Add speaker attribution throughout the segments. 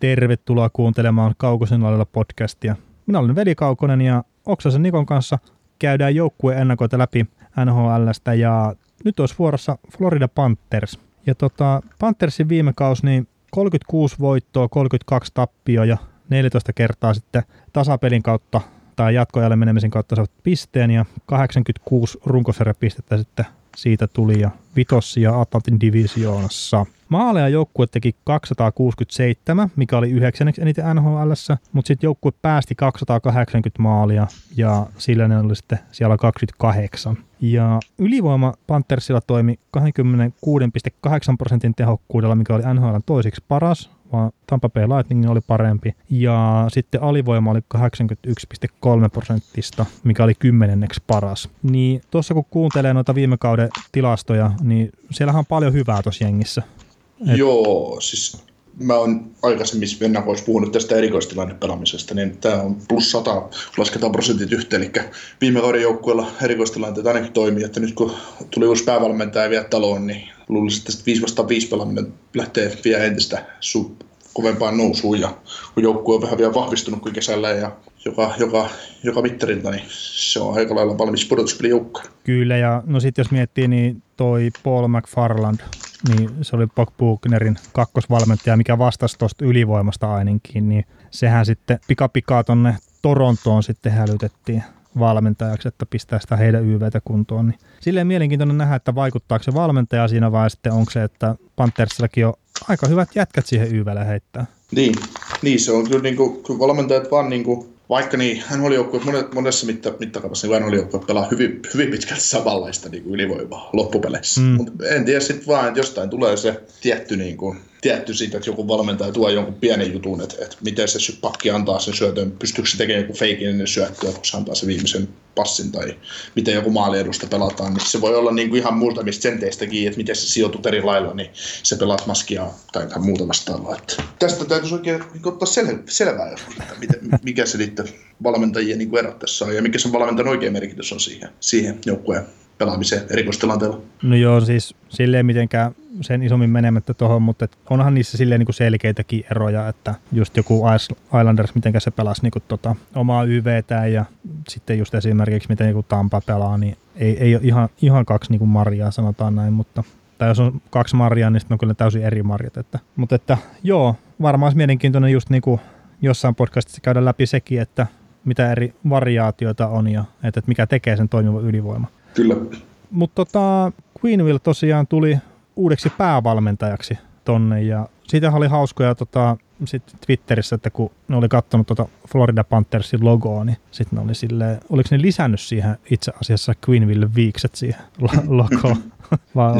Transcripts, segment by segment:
Speaker 1: tervetuloa kuuntelemaan Kaukosen lailla podcastia. Minä olen Veli Kaukonen ja Oksasen Nikon kanssa käydään joukkueen ennakoita läpi NHLstä ja nyt olisi vuorossa Florida Panthers. Ja tota, Panthersin viime kausi niin 36 voittoa, 32 tappioa ja 14 kertaa sitten tasapelin kautta tai jatkoajalle menemisen kautta saavat pisteen ja 86 runkosarjapistettä sitten siitä tuli ja vitossi ja Atlantin divisioonassa. Maaleja joukkue teki 267, mikä oli yhdeksänneksi eniten NHL, mutta sitten joukkue päästi 280 maalia ja sillä ne oli sitten siellä 28. Ja ylivoima Panthersilla toimi 26,8 prosentin tehokkuudella, mikä oli NHL toisiksi paras, vaan Tampa Bay Lightning oli parempi. Ja sitten alivoima oli 81,3 prosenttista, mikä oli kymmenenneksi paras. Niin tuossa kun kuuntelee noita viime kauden tilastoja, niin siellähän on paljon hyvää tuossa jengissä.
Speaker 2: Et... Joo, siis mä oon aikaisemmissa ennakoissa puhunut tästä erikoistilannepelaamisesta, niin tämä on plus 100, lasketaan prosentit yhteen, eli viime kauden joukkueella erikoistilanteet ainakin toimii, että nyt kun tuli uusi päävalmentaja vielä taloon, niin luulisin, että 5 vastaan 5 pelaaminen lähtee vielä entistä su- kovempaan nousuun, ja kun joukkue on vähän vielä vahvistunut kuin kesällä, ja joka, joka, joka mittarilta, niin se on aika lailla valmis pudotuspelijoukkoon.
Speaker 1: Kyllä, ja no sitten jos miettii, niin toi Paul McFarland, niin se oli Buck Buchnerin kakkosvalmentaja, mikä vastasi tuosta ylivoimasta ainakin, niin sehän sitten pikapikaa tonne Torontoon sitten hälytettiin valmentajaksi, että pistää sitä heidän YVtä kuntoon. Niin silleen mielenkiintoinen nähdä, että vaikuttaako se valmentaja siinä vai sitten onko se, että Panthersillakin on aika hyvät jätkät siihen YVlle heittää.
Speaker 2: Niin, niin se on kyllä niin kuin, kun valmentajat vaan niin kuin vaikka niin hän oli joukkue monessa mitta, mittakaavassa, niin hän oli joukkue pelaa hyvin, hyvin pitkälti samanlaista niin kuin ylivoimaa loppupeleissä. Mm. Mutta en tiedä sitten vaan, että jostain tulee se tietty niin kuin, tietty siitä, että joku valmentaja tuo jonkun pienen jutun, että, että miten se pakki antaa sen syötön, pystyykö se tekemään joku feikinen syöttöä, kun se antaa sen viimeisen passin, tai miten joku maaliedusta pelataan, niin se voi olla niin kuin ihan muutamista senteistäkin, että miten se sijoitut eri lailla, niin se pelaat maskia tai jotain muuta vastaavaa. Että tästä täytyisi oikein niin ottaa sel- selvää, että mikä se niiden valmentajien niin erot tässä on, ja mikä se valmentajan oikea merkitys on siihen, siihen joukkueen pelaamiseen erikoistilanteella.
Speaker 1: No joo, siis silleen mitenkään sen isommin menemättä tuohon, mutta et onhan niissä silleen niin kuin selkeitäkin eroja, että just joku Islanders, miten se pelasi niin kuin tota, omaa YVtä ja sitten just esimerkiksi miten joku Tampa pelaa, niin ei, ei ole ihan, ihan kaksi niin kuin marjaa sanotaan näin, mutta tai jos on kaksi marjaa, niin sitten on kyllä täysin eri marjat. Että, mutta että joo, varmaan olisi mielenkiintoinen just niin kuin jossain podcastissa käydä läpi sekin, että mitä eri variaatioita on ja että, että mikä tekee sen toimivan ylivoima.
Speaker 2: Kyllä.
Speaker 1: Mutta tota, Queenville tosiaan tuli uudeksi päävalmentajaksi tonne ja siitä oli hauskoja tota, sit Twitterissä, että kun ne oli katsonut tota Florida Panthersin logoa, niin sitten ne oli silleen, oliko ne lisännyt siihen itse asiassa Queenville viikset siihen logoon?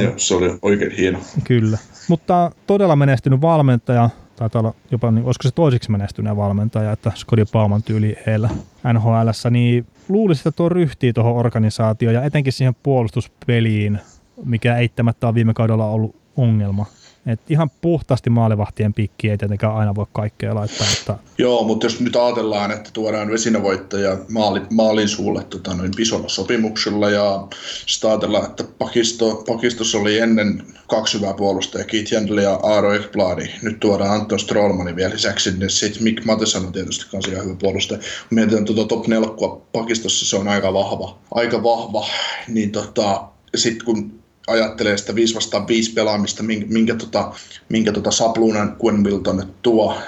Speaker 2: Joo, se oli oikein hieno.
Speaker 1: Kyllä. Mutta todella menestynyt valmentaja, taitaa olla jopa, niin, olisiko se toisiksi menestyneen valmentaja, että Scotty Bauman tyyli heillä nhl niin luulisin, että tuo ryhtii tuohon organisaatioon ja etenkin siihen puolustuspeliin, mikä eittämättä on viime kaudella ollut ongelma. Et ihan puhtaasti maalivahtien pikki ei tietenkään aina voi kaikkea laittaa. Mutta...
Speaker 2: Joo, mutta jos nyt ajatellaan, että tuodaan vesinävoittaja maali, maalin suulle tota, noin isolla sopimuksella ja sitten ajatellaan, että pakisto, pakistossa oli ennen kaksi hyvää puolustajaa, Keith Jandl ja Aaro Ekbladi. Nyt tuodaan Anton Strollmanin vielä lisäksi, niin sitten Mick Mateson on tietysti myös ihan hyvä puolustaja. Mietitään tuota top 4 pakistossa, se on aika vahva. Aika vahva, niin tota, sitten kun ajattelee sitä 5 vastaan 5 pelaamista, minkä, minkä, tota, minkä tota Sapluunan tonne tuo,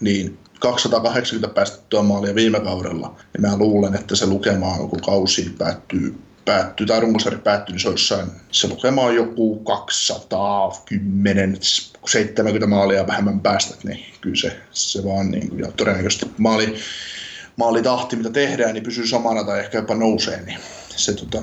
Speaker 2: niin 280 päästettyä maalia viime kaudella, niin mä luulen, että se lukema on, kun kausi päättyy, päättyy tai runkosarja päättyy, niin se, jossain, se lukema on joku 210, 70 maalia vähemmän päästät, niin kyllä se, se vaan niin kuin, ja todennäköisesti maali, maalitahti, mitä tehdään, niin pysyy samana tai ehkä jopa nousee, niin se tota,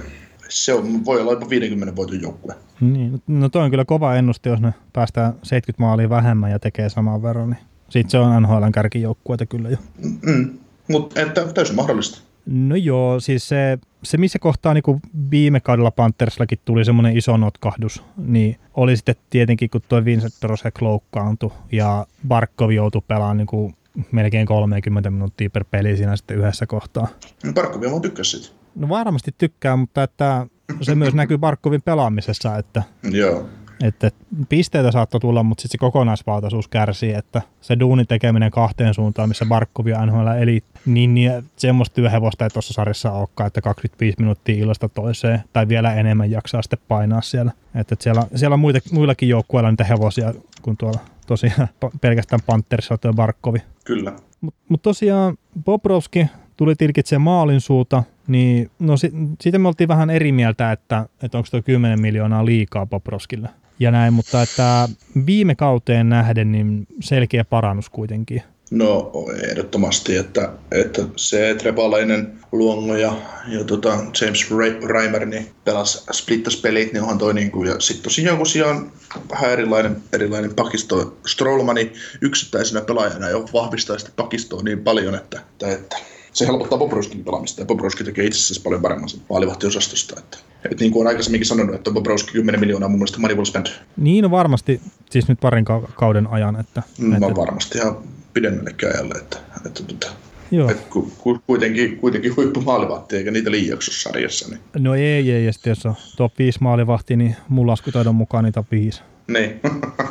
Speaker 2: se on, voi olla jopa 50 voiton joukkue.
Speaker 1: Niin, no toi on kyllä kova ennuste, jos ne päästään 70 maalia vähemmän ja tekee saman verran, niin sitten se on NHLn kärkijoukkueita kyllä jo.
Speaker 2: Mm, mutta että täysin mahdollista.
Speaker 1: No joo, siis se, se missä kohtaa niin viime kaudella Panthersillakin tuli semmoinen iso notkahdus, niin oli sitten tietenkin, kun tuo Vincent Rosek loukkaantui ja Barkov joutui pelaamaan niin kuin melkein 30 minuuttia per peli siinä sitten yhdessä kohtaa.
Speaker 2: Barkov on tykkäsi siitä.
Speaker 1: No varmasti tykkää, mutta että se myös näkyy Barkovin pelaamisessa, että,
Speaker 2: Joo.
Speaker 1: Että pisteitä saattoi tulla, mutta sitten se kokonaisvaltaisuus kärsii, että se duunin tekeminen kahteen suuntaan, missä Barkov ja NHL eli, niin, niin semmoista työhevosta ei tuossa sarjassa olekaan, että 25 minuuttia illasta toiseen tai vielä enemmän jaksaa sitten painaa siellä. Että siellä, siellä on muita, muillakin joukkueilla niitä hevosia kuin tuolla tosiaan pelkästään Panthersilla tuo Barkovi.
Speaker 2: Kyllä.
Speaker 1: Mutta mut tosiaan Bobrovski tuli tilkitsemään maalin suuta, niin no si- siitä me oltiin vähän eri mieltä, että, että onko tuo 10 miljoonaa liikaa Bobrovskille ja näin, mutta että viime kauteen nähden niin selkeä parannus kuitenkin.
Speaker 2: No ehdottomasti, että, että se Trepalainen, Luongo ja, ja tota James Reimer niin pelas splittas pelit, niin onhan toi niinku, ja sitten tosiaan kun siellä on vähän erilainen, erilainen pakisto, Strollmani yksittäisenä pelaajana jo vahvistaa sitä pakistoa niin paljon, että, että, että se helpottaa Bobrowskin pelaamista, ja Bobrovski tekee itse asiassa paljon paremman sen maalivahtiosastosta. Että, että niin kuin olen aikaisemminkin sanonut, että Bobrovski 10 miljoonaa mun mielestä money spent.
Speaker 1: Niin on varmasti, siis nyt parin kauden ajan. Että,
Speaker 2: mm,
Speaker 1: että...
Speaker 2: varmasti ihan pidemmällekin ajalle, että, että, että Joo. Et ku, ku, kuitenkin, kuitenkin huippumaalivahti, eikä niitä liiaksi sarjassa. Niin.
Speaker 1: No ei, ei, ja sitten jos on top 5 maalivahti, niin mun laskutaidon mukaan niitä on 5.
Speaker 2: Niin,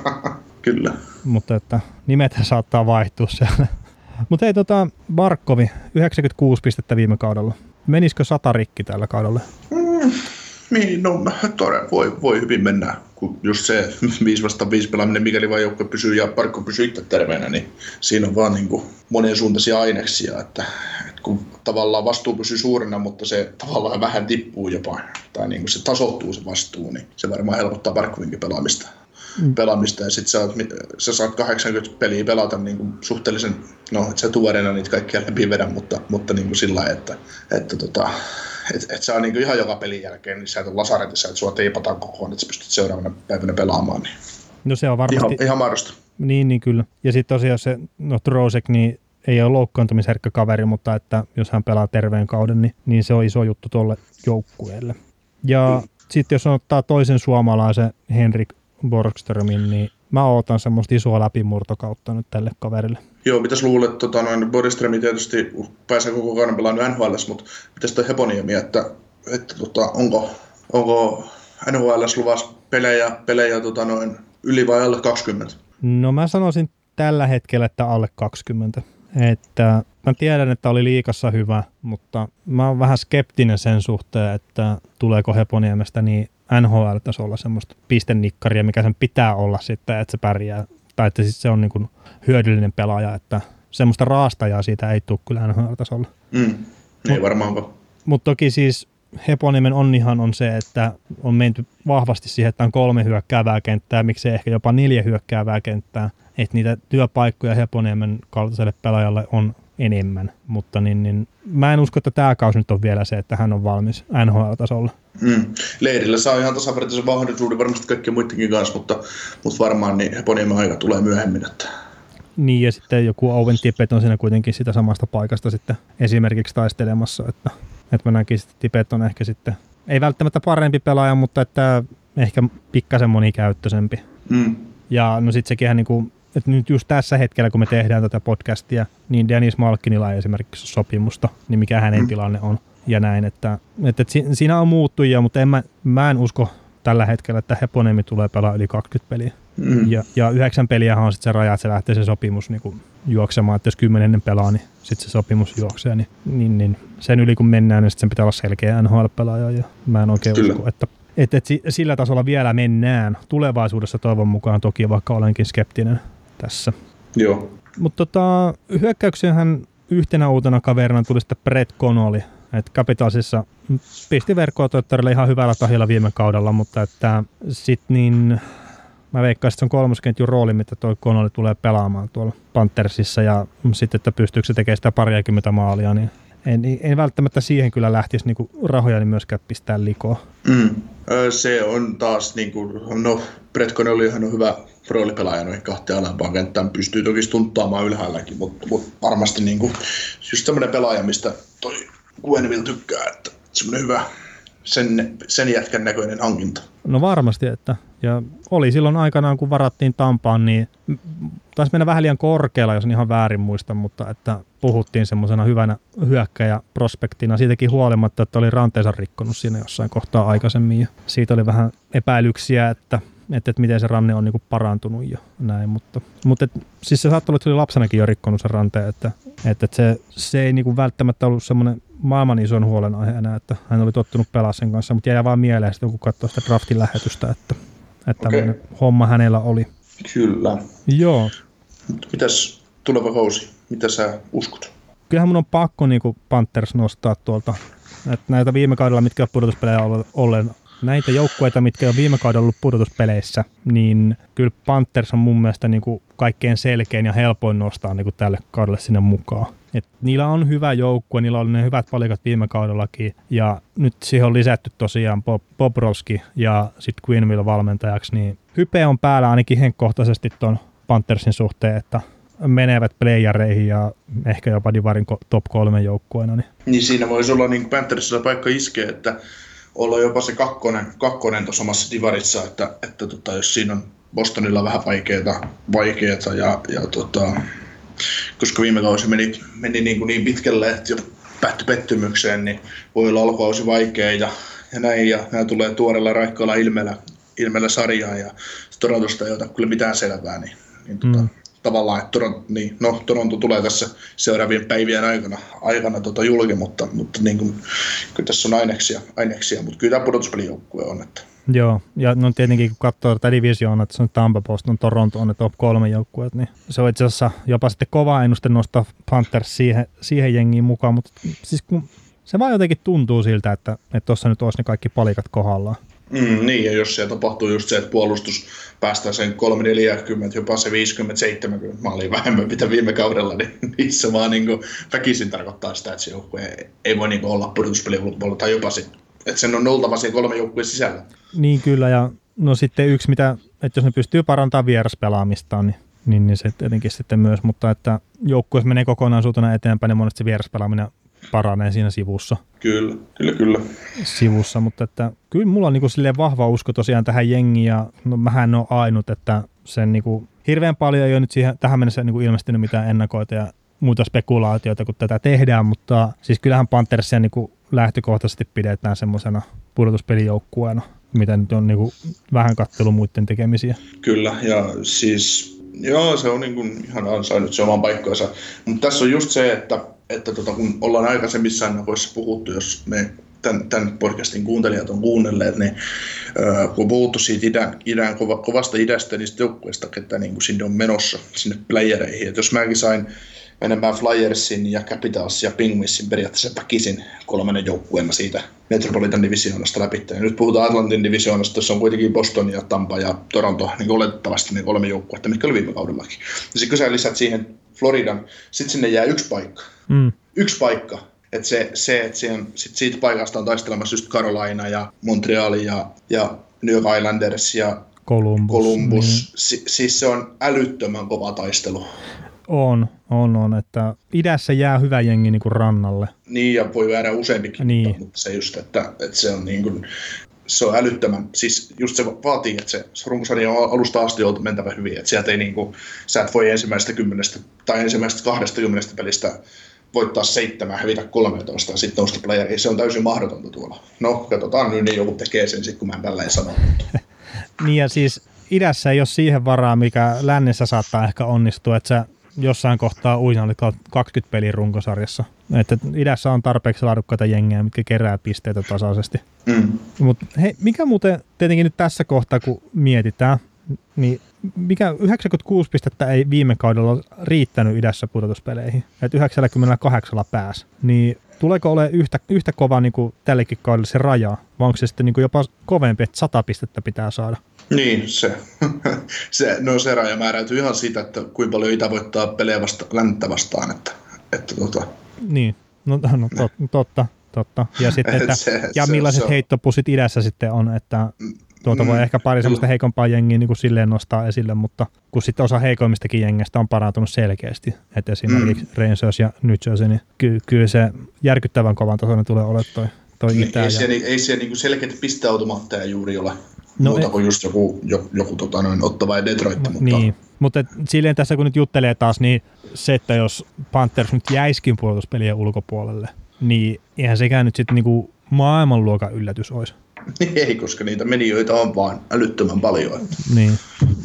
Speaker 2: kyllä.
Speaker 1: Mutta että nimet saattaa vaihtua siellä. Mutta hei, tota, Barkovi, 96 pistettä viime kaudella. Menisikö sata rikki tällä kaudella?
Speaker 2: Mm, niin, no todella, voi, voi hyvin mennä. Kun just se 5 vasta 5 pelaaminen, mikäli vain joukko pysyy ja Barkko pysyy itse terveenä, niin siinä on vaan niin kuin monen suuntaisia aineksia, että, että kun tavallaan vastuu pysyy suurena, mutta se tavallaan vähän tippuu jopa, tai niin kuin se tasoittuu se vastuu, niin se varmaan helpottaa Barkovinkin pelaamista. Pelaamista ja sitten sä, sä saat 80 peliä pelata niin kuin suhteellisen, no et sä tuoreena niitä kaikkia läpi vedä, mutta, mutta niin kuin sillä että, että tota, et, et on niin kuin ihan joka pelin jälkeen, niin sä et ole lasaretissa, että sua teipataan koko ajan, että sä pystyt seuraavana päivänä pelaamaan. Niin
Speaker 1: no se on varmasti...
Speaker 2: Ihan, ihan mahdollista.
Speaker 1: Niin, niin kyllä. Ja sitten tosiaan se, no Trosek, niin ei ole loukkaantumisherkkä kaveri, mutta että jos hän pelaa terveen kauden, niin, niin se on iso juttu tuolle joukkueelle. Ja mm. sitten jos ottaa toisen suomalaisen Henrik Borgströmin, niin mä ootan semmoista isoa läpimurtokautta nyt tälle kaverille.
Speaker 2: Joo, mitäs luulet, tota, noin Borgströmi tietysti pääsee koko kauden pelaamaan NHL, mutta mitäs toi Heponiemi, että, että tota, onko, onko NHL luvassa pelejä, pelejä tota, noin yli vai alle 20?
Speaker 1: No mä sanoisin tällä hetkellä, että alle 20. Että mä tiedän, että oli liikassa hyvä, mutta mä oon vähän skeptinen sen suhteen, että tuleeko Heponiemestä niin NHL-tasolla semmoista pistennikkaria, mikä sen pitää olla sitten, että se pärjää, tai että siis se on niin kuin hyödyllinen pelaaja, että semmoista raastajaa siitä ei tule kyllä NHL-tasolla.
Speaker 2: Mm, ei varmaanpa.
Speaker 1: Mutta toki siis Heponimen onnihan on se, että on menty vahvasti siihen, että on kolme hyökkäävää kenttää, miksei ehkä jopa neljä hyökkäävää kenttää, että niitä työpaikkoja Heponiemen kaltaiselle pelaajalle on enemmän, mutta niin, niin, mä en usko, että tämä kausi nyt on vielä se, että hän on valmis NHL-tasolla.
Speaker 2: Mm. Leirillä saa ihan tasavertaisen mahdollisuuden varmasti kaikkien muidenkin kanssa, mutta, mutta varmaan niin Heponiemen aika tulee myöhemmin. Että...
Speaker 1: Niin, ja sitten joku Owen Tippett on siinä kuitenkin sitä samasta paikasta sitten esimerkiksi taistelemassa, että, että mä näkisin, että Tippett on ehkä sitten, ei välttämättä parempi pelaaja, mutta että ehkä pikkasen monikäyttöisempi.
Speaker 2: Mm.
Speaker 1: Ja no sitten sekin niin kuin että nyt just tässä hetkellä, kun me tehdään tätä podcastia, niin Dennis Malkkinilla ei esimerkiksi sopimusta, niin mikä hänen mm. tilanne on ja näin, että, että, siinä on muuttujia, mutta en mä, mä en usko tällä hetkellä, että Heponemi tulee pelaa yli 20 peliä. Mm. Ja, ja yhdeksän peliä on sitten se raja, että se lähtee se sopimus niin kuin juoksemaan, että jos kymmenennen pelaa, niin sitten se sopimus juoksee, niin, niin, niin sen yli kun mennään, niin sitten sen pitää olla selkeä NHL-pelaaja, ja mä en oikein Kyllä. usko, että että, että sillä tasolla vielä mennään tulevaisuudessa toivon mukaan toki, vaikka olenkin skeptinen tässä.
Speaker 2: Joo.
Speaker 1: Mutta tota, hyökkäyksenhän yhtenä uutena kaverina tuli sitten Brett Connolly. Et Capitalsissa pisti verkkoa ihan hyvällä tahilla viime kaudella, mutta että sit niin mä veikkaan, että se on kolmoskentjun rooli, mitä toi Connolly tulee pelaamaan tuolla Panthersissa ja sitten, että pystyykö se tekemään sitä pariakymmentä maalia, niin en, en välttämättä siihen kyllä lähtisi niinku rahoja niin myöskään pistää likoa.
Speaker 2: Mm. Se on taas, niin kuin, no Brett Connollyhan on hyvä roolipelaaja noihin kahteen alempaan kenttään, pystyy toki stunttaamaan ylhäälläkin, mutta, mutta varmasti niin kuin, just semmoinen pelaaja, mistä toi Gwenville tykkää, että semmoinen hyvä sen, sen jätkän näköinen hankinta.
Speaker 1: No varmasti, että. Ja oli silloin aikanaan, kun varattiin Tampaan, niin taisi mennä vähän liian korkealla, jos ihan väärin muista, mutta että puhuttiin semmoisena hyvänä hyökkäjä prospektina siitäkin huolimatta, että oli ranteensa rikkonut siinä jossain kohtaa aikaisemmin. Ja siitä oli vähän epäilyksiä, että että, että miten se ranne on niinku parantunut ja näin, mutta, mutta et, siis se saattaa olla, että se oli lapsenakin jo rikkonut sen ranteen, että, että, että se, se ei niinku välttämättä ollut semmoinen maailman ison huolenaihe enää, että hän oli tottunut pelaa sen kanssa, mutta jäi vaan mieleen sitten, kun katsoi sitä draftin lähetystä, että, että okay. tämmöinen homma hänellä oli.
Speaker 2: Kyllä.
Speaker 1: Joo.
Speaker 2: Mitäs tuleva kausi? Mitä sä uskot?
Speaker 1: Kyllähän mun on pakko niin kuin Panthers nostaa tuolta. Että näitä viime kaudella, mitkä on pudotuspelejä ollen, näitä joukkueita, mitkä on viime kaudella ollut pudotuspeleissä, niin kyllä Panthers on mun mielestä niin kuin kaikkein selkein ja helpoin nostaa niin kuin tälle kaudelle sinne mukaan. Et niillä on hyvä joukkue, niillä on ne hyvät palikat viime kaudellakin, ja nyt siihen on lisätty tosiaan Bob, Bobrovski ja sitten Queenville valmentajaksi, niin hype on päällä ainakin henkkohtaisesti tuon Panthersin suhteen, että menevät playereihin ja ehkä jopa Divarin top kolme joukkueena. Niin.
Speaker 2: niin siinä voisi olla niin Panthersilla paikka iskeä, että olla jopa se kakkonen, kakkonen tuossa omassa Divarissa, että, että tota, jos siinä on Bostonilla vähän vaikeaa, vaikeata ja, ja tota, koska viime kausi meni, meni niin, kuin niin pitkälle, että jo päättyi pettymykseen, niin voi olla alkukausi vaikea ja, ja näin, ja nämä tulee tuorella raikkaalla ilmeellä, ilmeellä sarjaa, ja Torontosta ei ota kyllä mitään selvää, niin, niin tota, mm. Tavallaan, että Toronto, niin, no, Toronto tulee tässä seuraavien päivien aikana, aikana tota julki, mutta, mutta niin kuin, kyllä tässä on aineksia, aineksia mutta kyllä tämä pudotuspelijoukkue on, että
Speaker 1: Joo, ja no tietenkin kun katsoo tätä divisioonaa, että se on Tampa, Boston, Toronto on ne top kolme joukkueet, niin se on itse asiassa jopa sitten kova ennuste nostaa Panthers siihen, siihen jengiin mukaan, mutta siis kun se vaan jotenkin tuntuu siltä, että tuossa nyt olisi ne kaikki palikat kohdallaan.
Speaker 2: Mm, niin, ja jos siellä tapahtuu just se, että puolustus päästään sen 340, jopa se 50-70 maaliin vähemmän mitä viime kaudella, niin, se vaan niin kuin, väkisin tarkoittaa sitä, että se joukkue ei, ei voi niin kuin, olla pudotuspelin ulkopuolella tai jopa sitten että sen on oltava siellä kolme joukkueen sisällä.
Speaker 1: Niin kyllä, ja no sitten yksi, mitä, että jos ne pystyy parantamaan vieraspelaamistaan, niin, niin, niin se tietenkin sitten myös, mutta että joukkueessa menee kokonaisuutena eteenpäin, niin monesti se vieraspelaaminen paranee siinä sivussa.
Speaker 2: Kyllä, kyllä, kyllä.
Speaker 1: Sivussa, mutta että kyllä mulla on niin kuin vahva usko tosiaan tähän jengiin ja no, mähän on ainut, että sen niin kuin, hirveän paljon ei ole nyt siihen, tähän mennessä niin kuin ilmestynyt mitään ennakoita ja muita spekulaatioita, kun tätä tehdään, mutta siis kyllähän Panthersia niin kuin lähtökohtaisesti pidetään semmoisena pudotuspelijoukkueena, mitä nyt on niin kuin vähän kattelu muiden tekemisiä.
Speaker 2: Kyllä, ja siis joo, se on niin kuin ihan ansainnut se oman paikkansa. Mutta tässä on just se, että, että tota, kun ollaan aikaisemmissa ennakoissa puhuttu, jos me tämän, tämän podcastin kuuntelijat on kuunnelleet, niin äh, kun puhuttu siitä idän, idän kova, kovasta idästä niistä joukkueista, että niin kuin sinne on menossa, sinne playereihin. Et jos mäkin sain menemään Flyersin ja Capitals ja Penguinsin periaatteessa väkisin kolmannen joukkueena siitä Metropolitan Divisionasta läpi. Ja nyt puhutaan Atlantin Divisionasta, jossa on kuitenkin Boston ja Tampa ja Toronto niin oletettavasti ne kolme joukkuetta, mitkä oli viime kaudellakin. Ja sitten kun sä lisät siihen Floridan, sitten sinne jää yksi paikka. Mm. Yksi paikka. Että se, se että siihen, sit siitä paikasta on taistelemassa just Carolina ja Montreal ja, ja New York Islanders ja
Speaker 1: Columbus.
Speaker 2: Columbus. Niin. Si, siis se on älyttömän kova taistelu.
Speaker 1: On, on, on, että idässä jää hyvä jengi niin kuin rannalle.
Speaker 2: Niin, ja voi jäädä useampikin, niin. mutta, mutta se just, että, että se on niin kuin, se on älyttömän, siis just se vaatii, että se, runkosarja on alusta asti ollut mentävä hyvin, että sieltä ei niin kuin, sä et voi ensimmäisestä kymmenestä tai ensimmäisestä kahdesta kymmenestä pelistä voittaa seitsemän, hävitä 13 ja sitten nousta playeriin. Se on täysin mahdotonta tuolla. No, katsotaan nyt, niin joku tekee sen sitten, kun mä tälleen sano.
Speaker 1: niin ja siis idässä ei ole siihen varaa, mikä lännessä saattaa ehkä onnistua, että sä jossain kohtaa uina oli 20 pelin runkosarjassa. Että idässä on tarpeeksi laadukkaita jengejä, mitkä kerää pisteitä tasaisesti. Mm. Mutta hei, mikä muuten tietenkin nyt tässä kohtaa, kun mietitään, niin mikä 96 pistettä ei viime kaudella riittänyt idässä pudotuspeleihin, että 98 pääs, niin tuleeko ole yhtä, yhtä kova niin kuin tällekin kaudelle se raja, vai onko se sitten niin kuin jopa kovempi, että 100 pistettä pitää saada?
Speaker 2: Niin, se, se, no se raja määräytyy ihan siitä, että kuinka paljon Itä voittaa pelejä vasta, länttä vastaan. Että, että tota.
Speaker 1: Niin, no, no tot, totta, totta. Ja, sitten, että, se, ja se, millaiset se heittopussit idässä sitten on, että tuota voi mm, ehkä pari semmoista heikompaa jengiä niin kuin silleen nostaa esille, mutta kun sitten osa heikoimmistakin jengistä on parantunut selkeästi, että esimerkiksi mm. Rangers ja New Jersey, niin ky- kyllä se järkyttävän kovan tasoinen tulee olemaan toi, toi
Speaker 2: niin, Itä. Ei, ja... siellä, ei siellä niin selkeitä pisteautomaatteja juuri ole. No, muuta kuin just joku, joku, joku tota noin, Ottava ja Detroit. No, mutta...
Speaker 1: Niin, mutta silleen tässä kun nyt juttelee taas, niin se, että jos Panthers nyt jäiskin puolustuspelien ulkopuolelle, niin eihän sekään nyt sitten niinku maailmanluokan yllätys olisi.
Speaker 2: Ei, koska niitä menijöitä on vaan älyttömän paljon.
Speaker 1: Niin,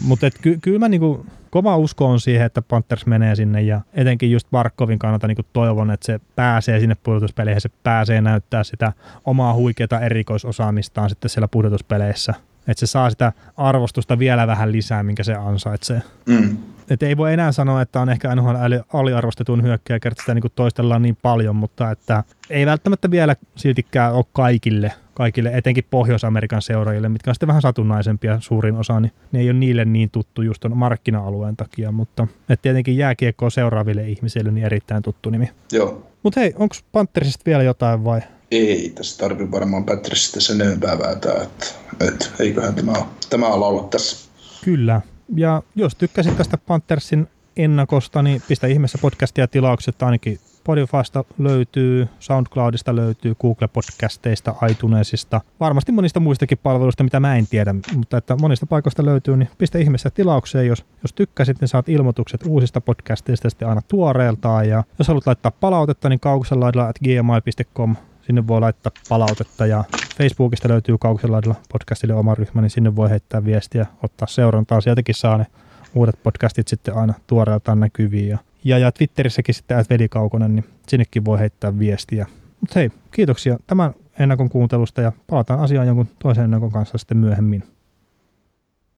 Speaker 1: mutta ky- kyllä mä niinku, kova usko on siihen, että Panthers menee sinne ja etenkin just Barkovin kannalta niinku toivon, että se pääsee sinne pudotuspeleihin, se pääsee näyttää sitä omaa huikeata erikoisosaamistaan sitten siellä pudotuspeleissä. Että se saa sitä arvostusta vielä vähän lisää, minkä se ansaitsee.
Speaker 2: Mm.
Speaker 1: Et ei voi enää sanoa, että on ehkä NHL aliarvostetun hyökkäjä, kertaa sitä niin toistellaan niin paljon, mutta että ei välttämättä vielä siltikään ole kaikille, kaikille etenkin Pohjois-Amerikan seuraajille, mitkä on sitten vähän satunnaisempia suurin osa, niin ne ei ole niille niin tuttu just ton markkina-alueen takia, mutta et tietenkin jääkiekkoa seuraaville ihmisille niin erittäin tuttu nimi.
Speaker 2: Joo.
Speaker 1: Mutta hei, onko Panthersista vielä jotain vai?
Speaker 2: Ei tässä tarvitse varmaan Patricista sen enempää vääntää, että, että eiköhän tämä, tämä ala olla tässä.
Speaker 1: Kyllä. Ja jos tykkäsit tästä Panthersin ennakosta, niin pistä ihmeessä podcastia tilaukset ainakin Spotifysta löytyy, SoundCloudista löytyy, Google-podcasteista, iTunesista, varmasti monista muistakin palveluista, mitä mä en tiedä, mutta että monista paikoista löytyy, niin pistä ihmeessä tilaukseen, jos, jos tykkäsit, niin saat ilmoitukset uusista podcasteista sitten aina tuoreeltaan, ja jos haluat laittaa palautetta, niin kaukoselaidalla at gmail.com sinne voi laittaa palautetta ja Facebookista löytyy Kaukoselaidalla podcastille oma ryhmä, niin sinne voi heittää viestiä, ottaa seurantaa. Sieltäkin saa ne uudet podcastit sitten aina tuoreeltaan näkyviin. Ja, ja, ja Twitterissäkin sitten at Velikaukonen, niin sinnekin voi heittää viestiä. Mutta hei, kiitoksia tämän ennakon kuuntelusta ja palataan asiaan jonkun toisen ennakon kanssa sitten myöhemmin.